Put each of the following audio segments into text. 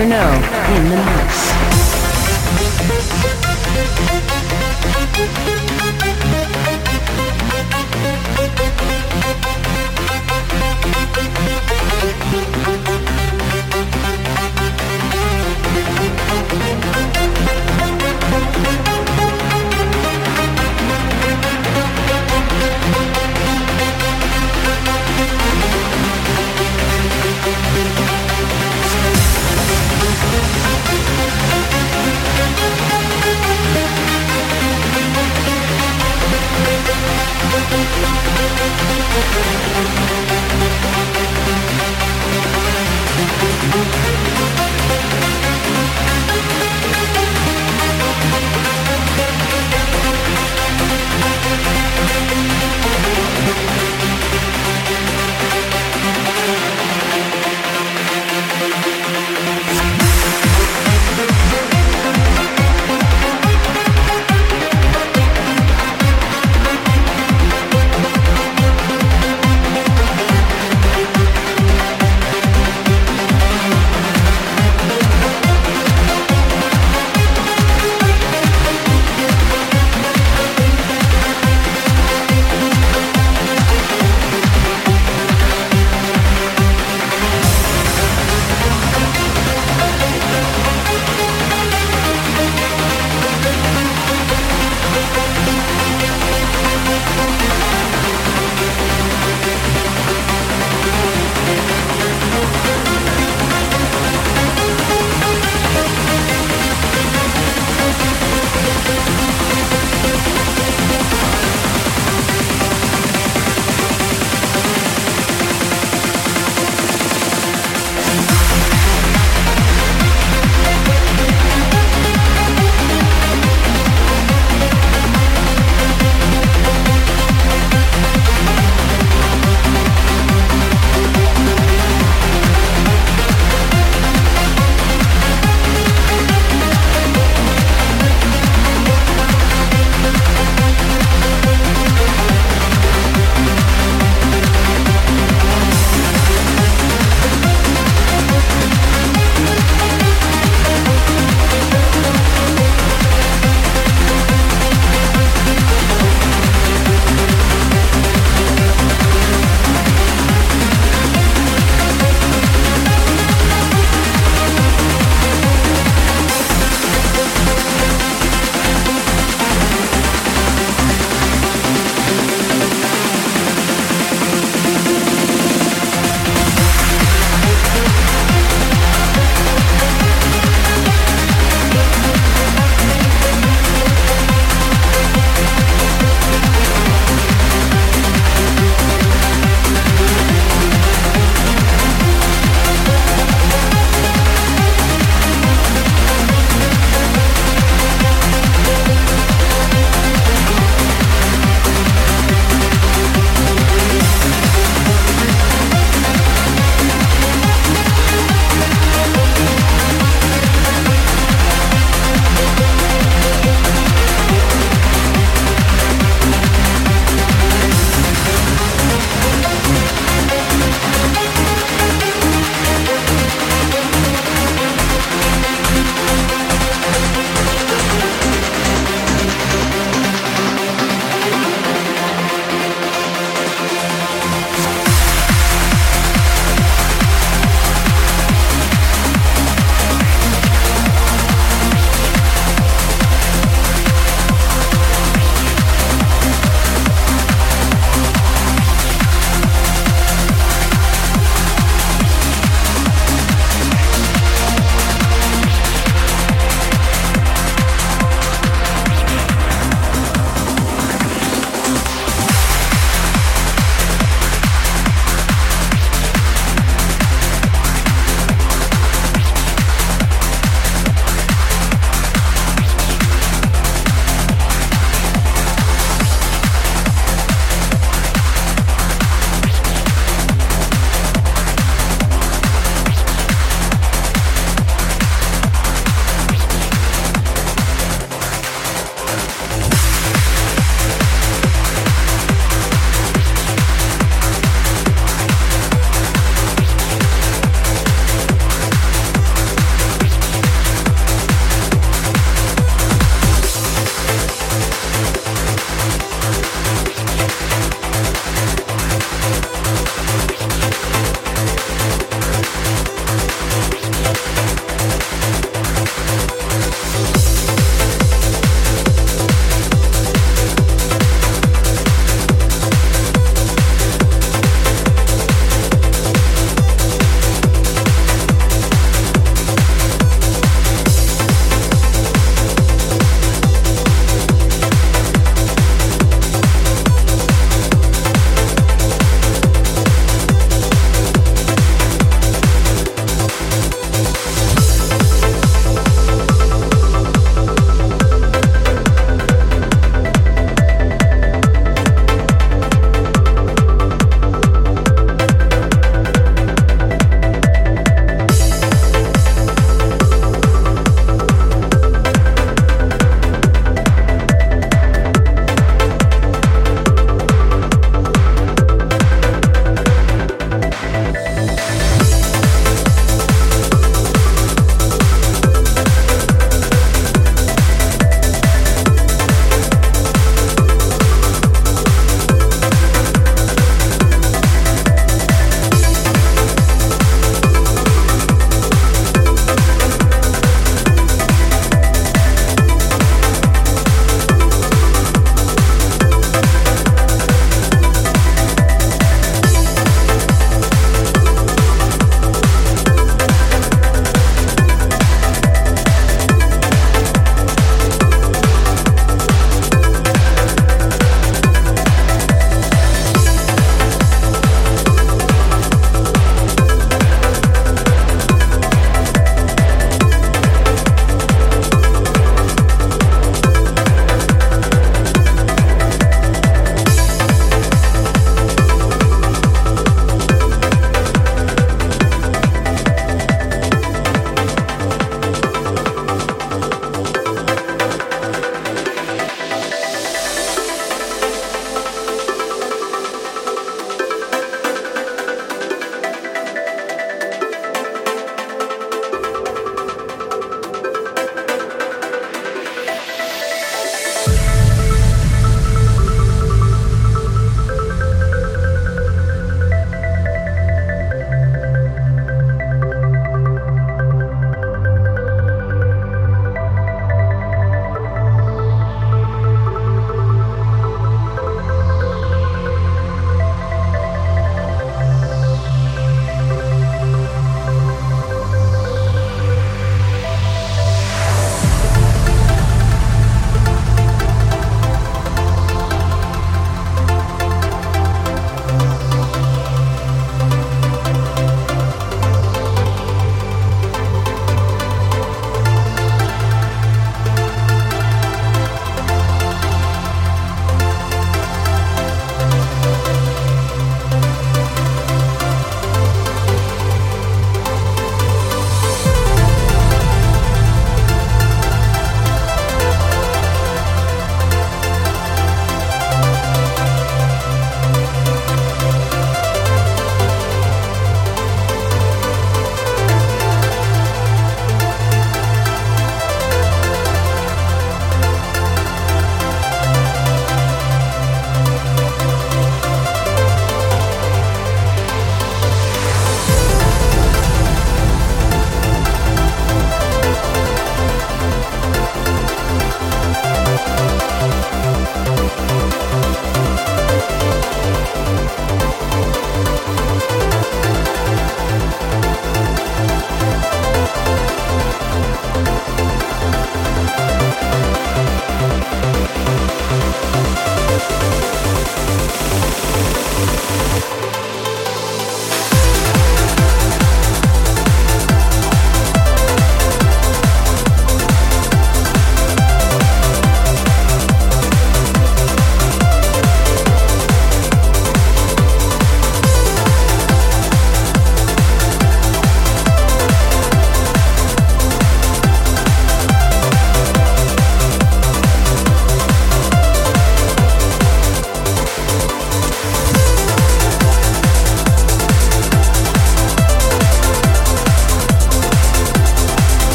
Danny Bruno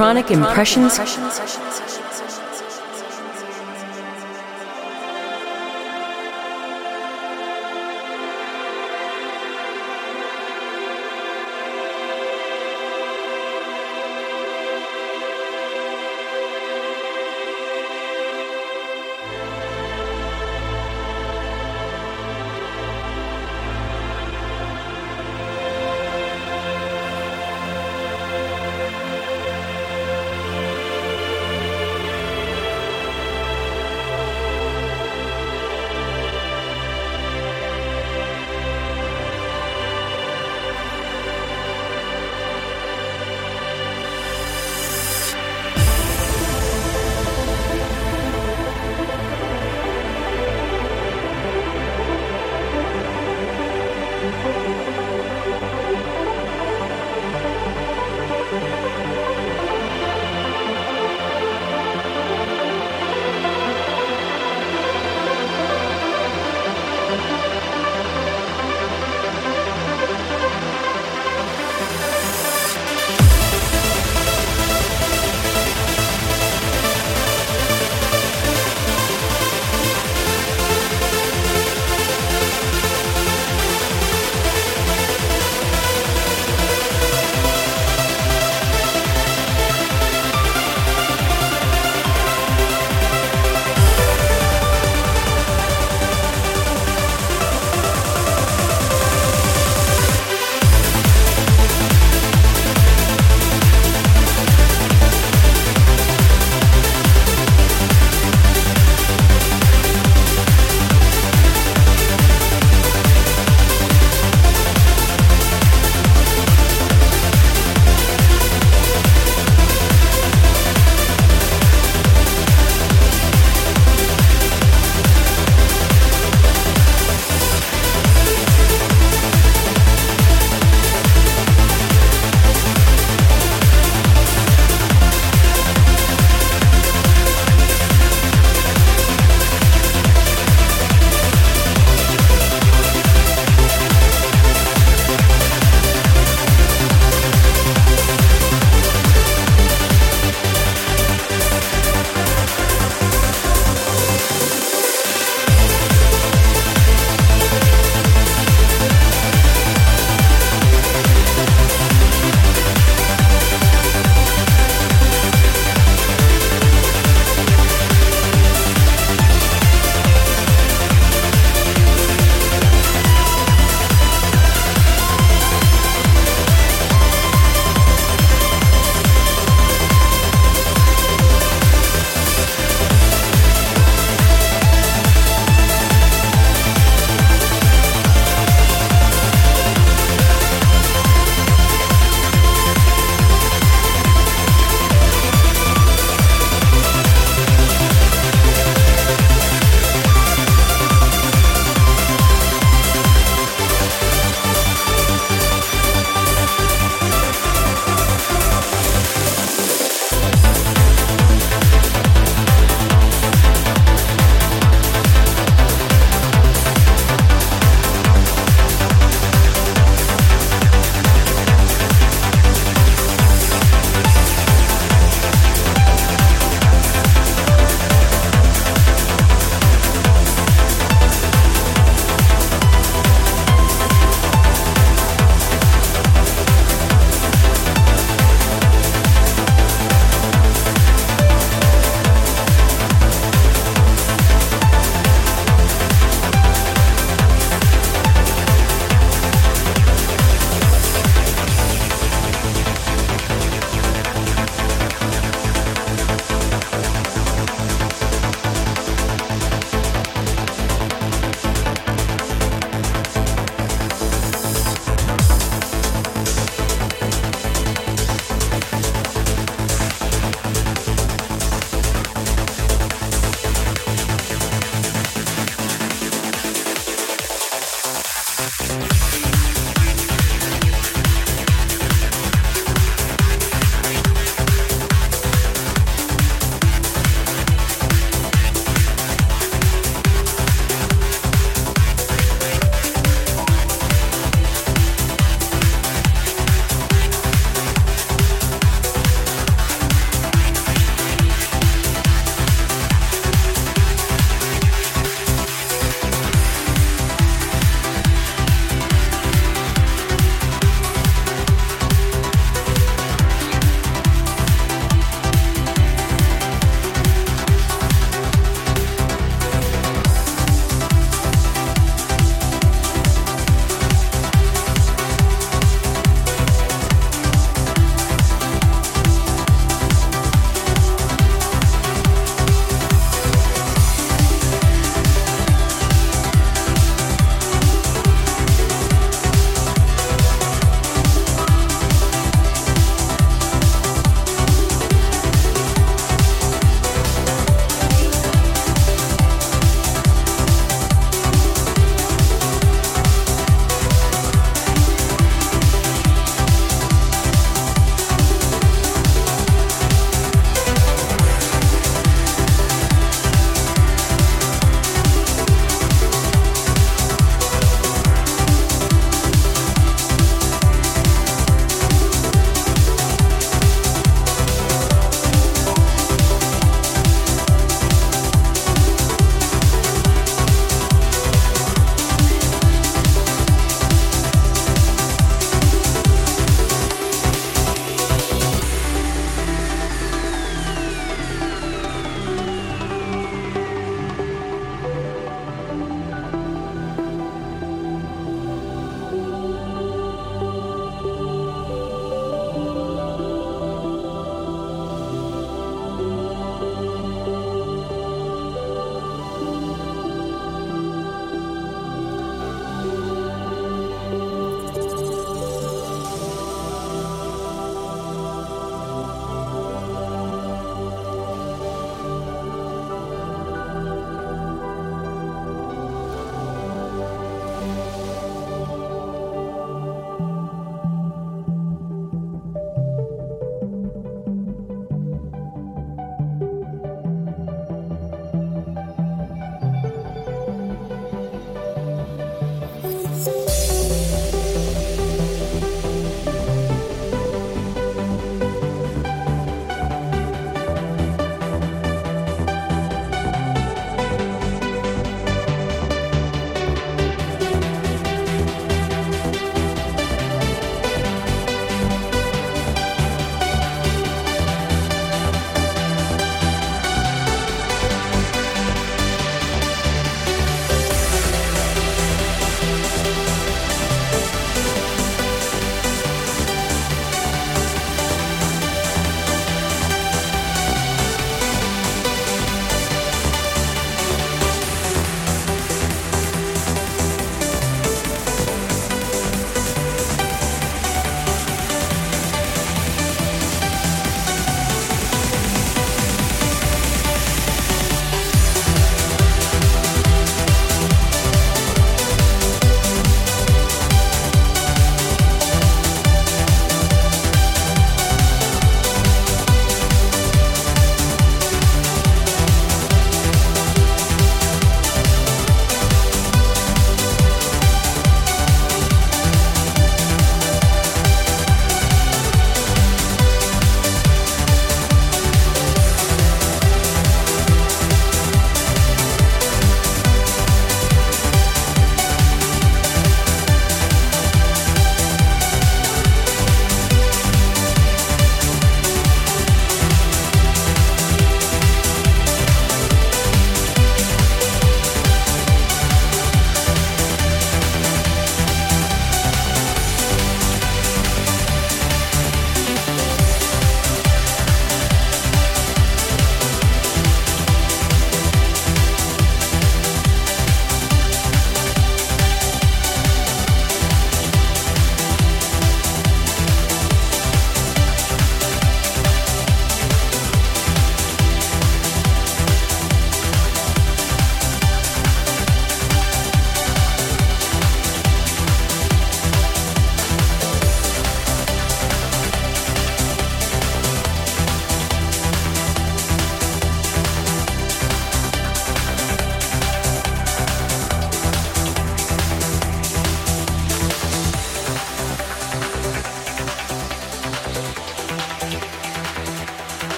Electronic Impressions.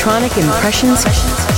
Electronic Impressions.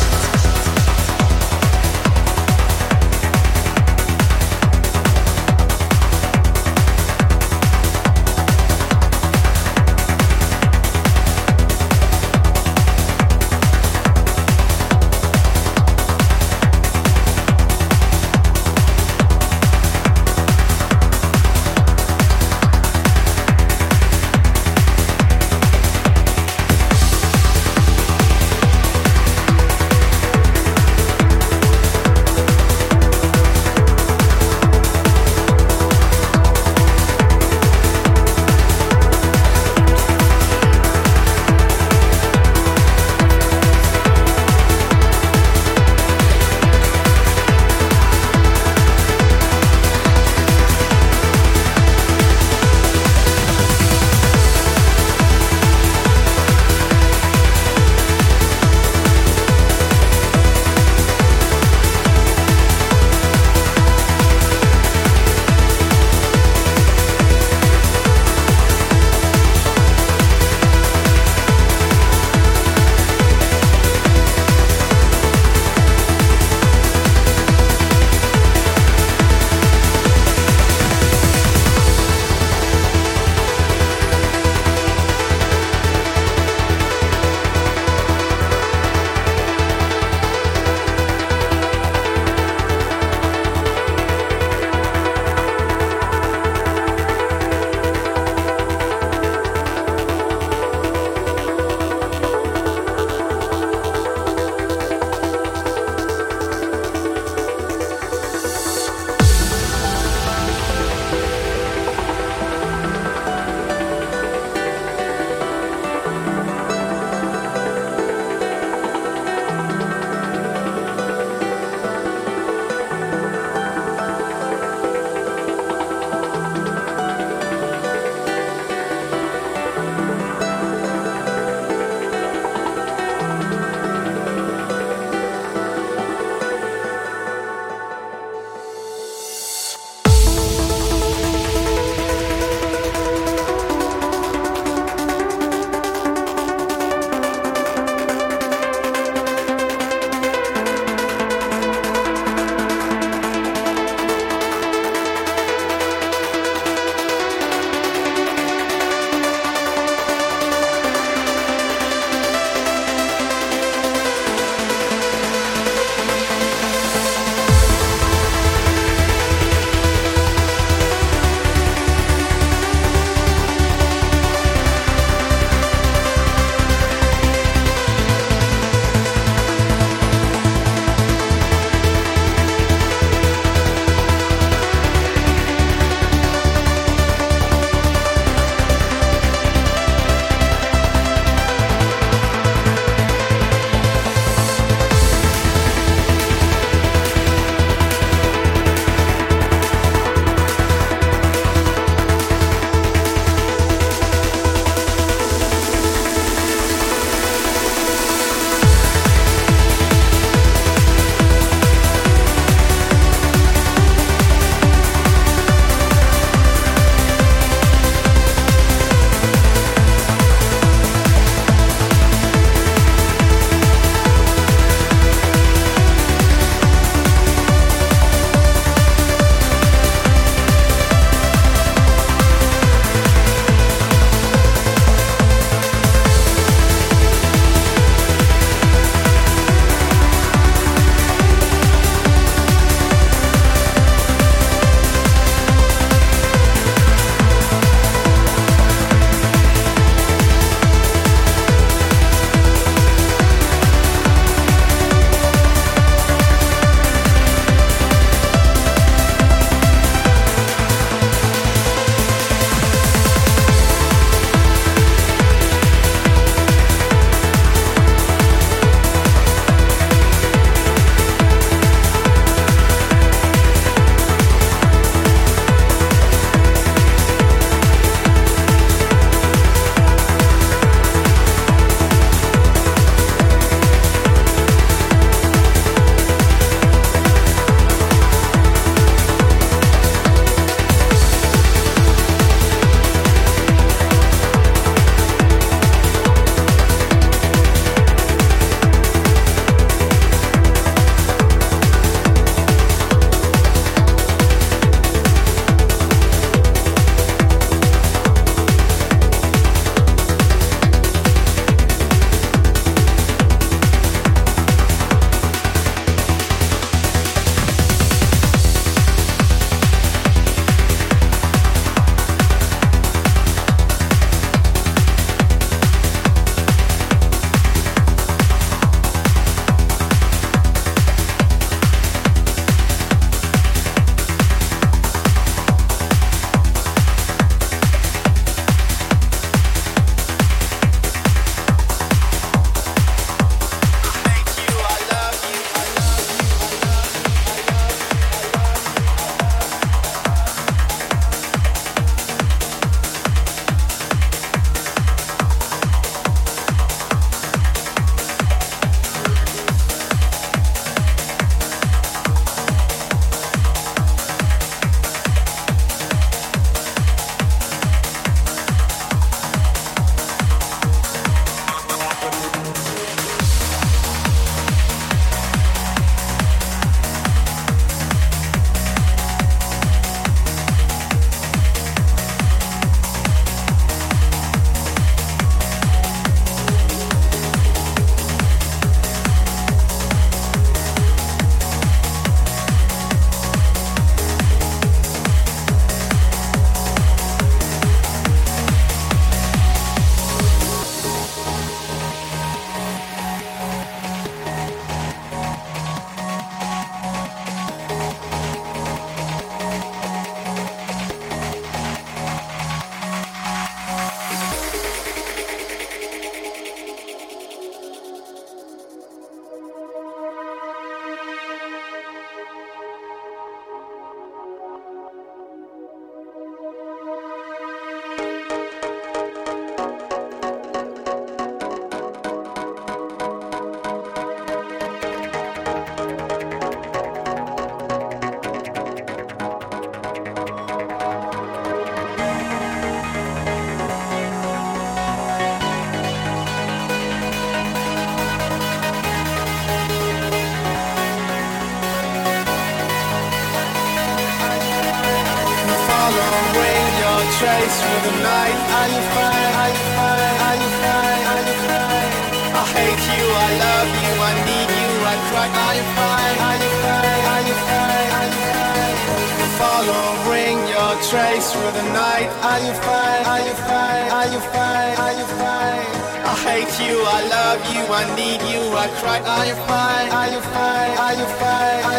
I hate you, I love you, I need you, I cry, are you fine, are you fine, are you fine?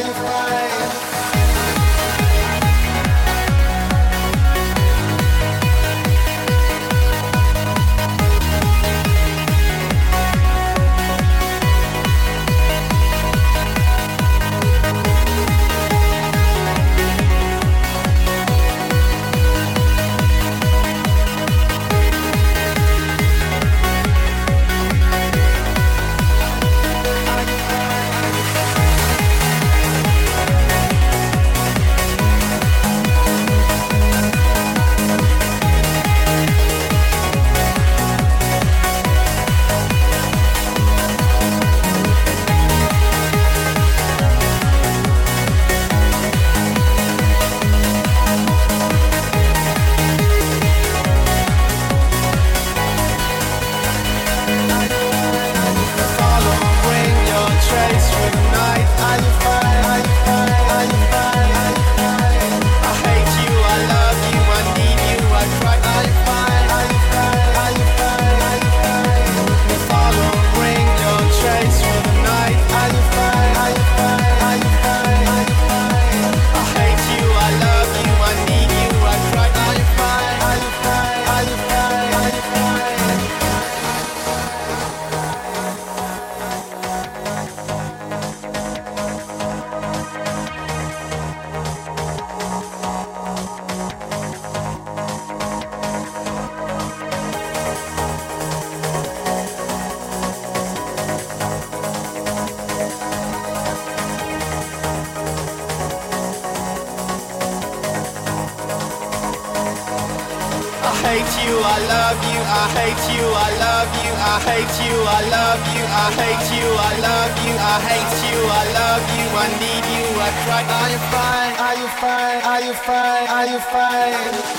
you fine? Are you fine?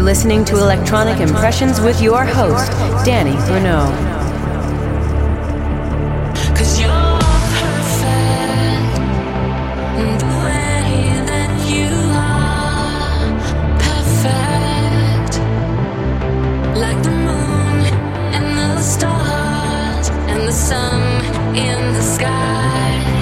You're listening to Electronic Impressions with your host, Danny Bruno. in the sky,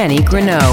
DannyGreneau.com.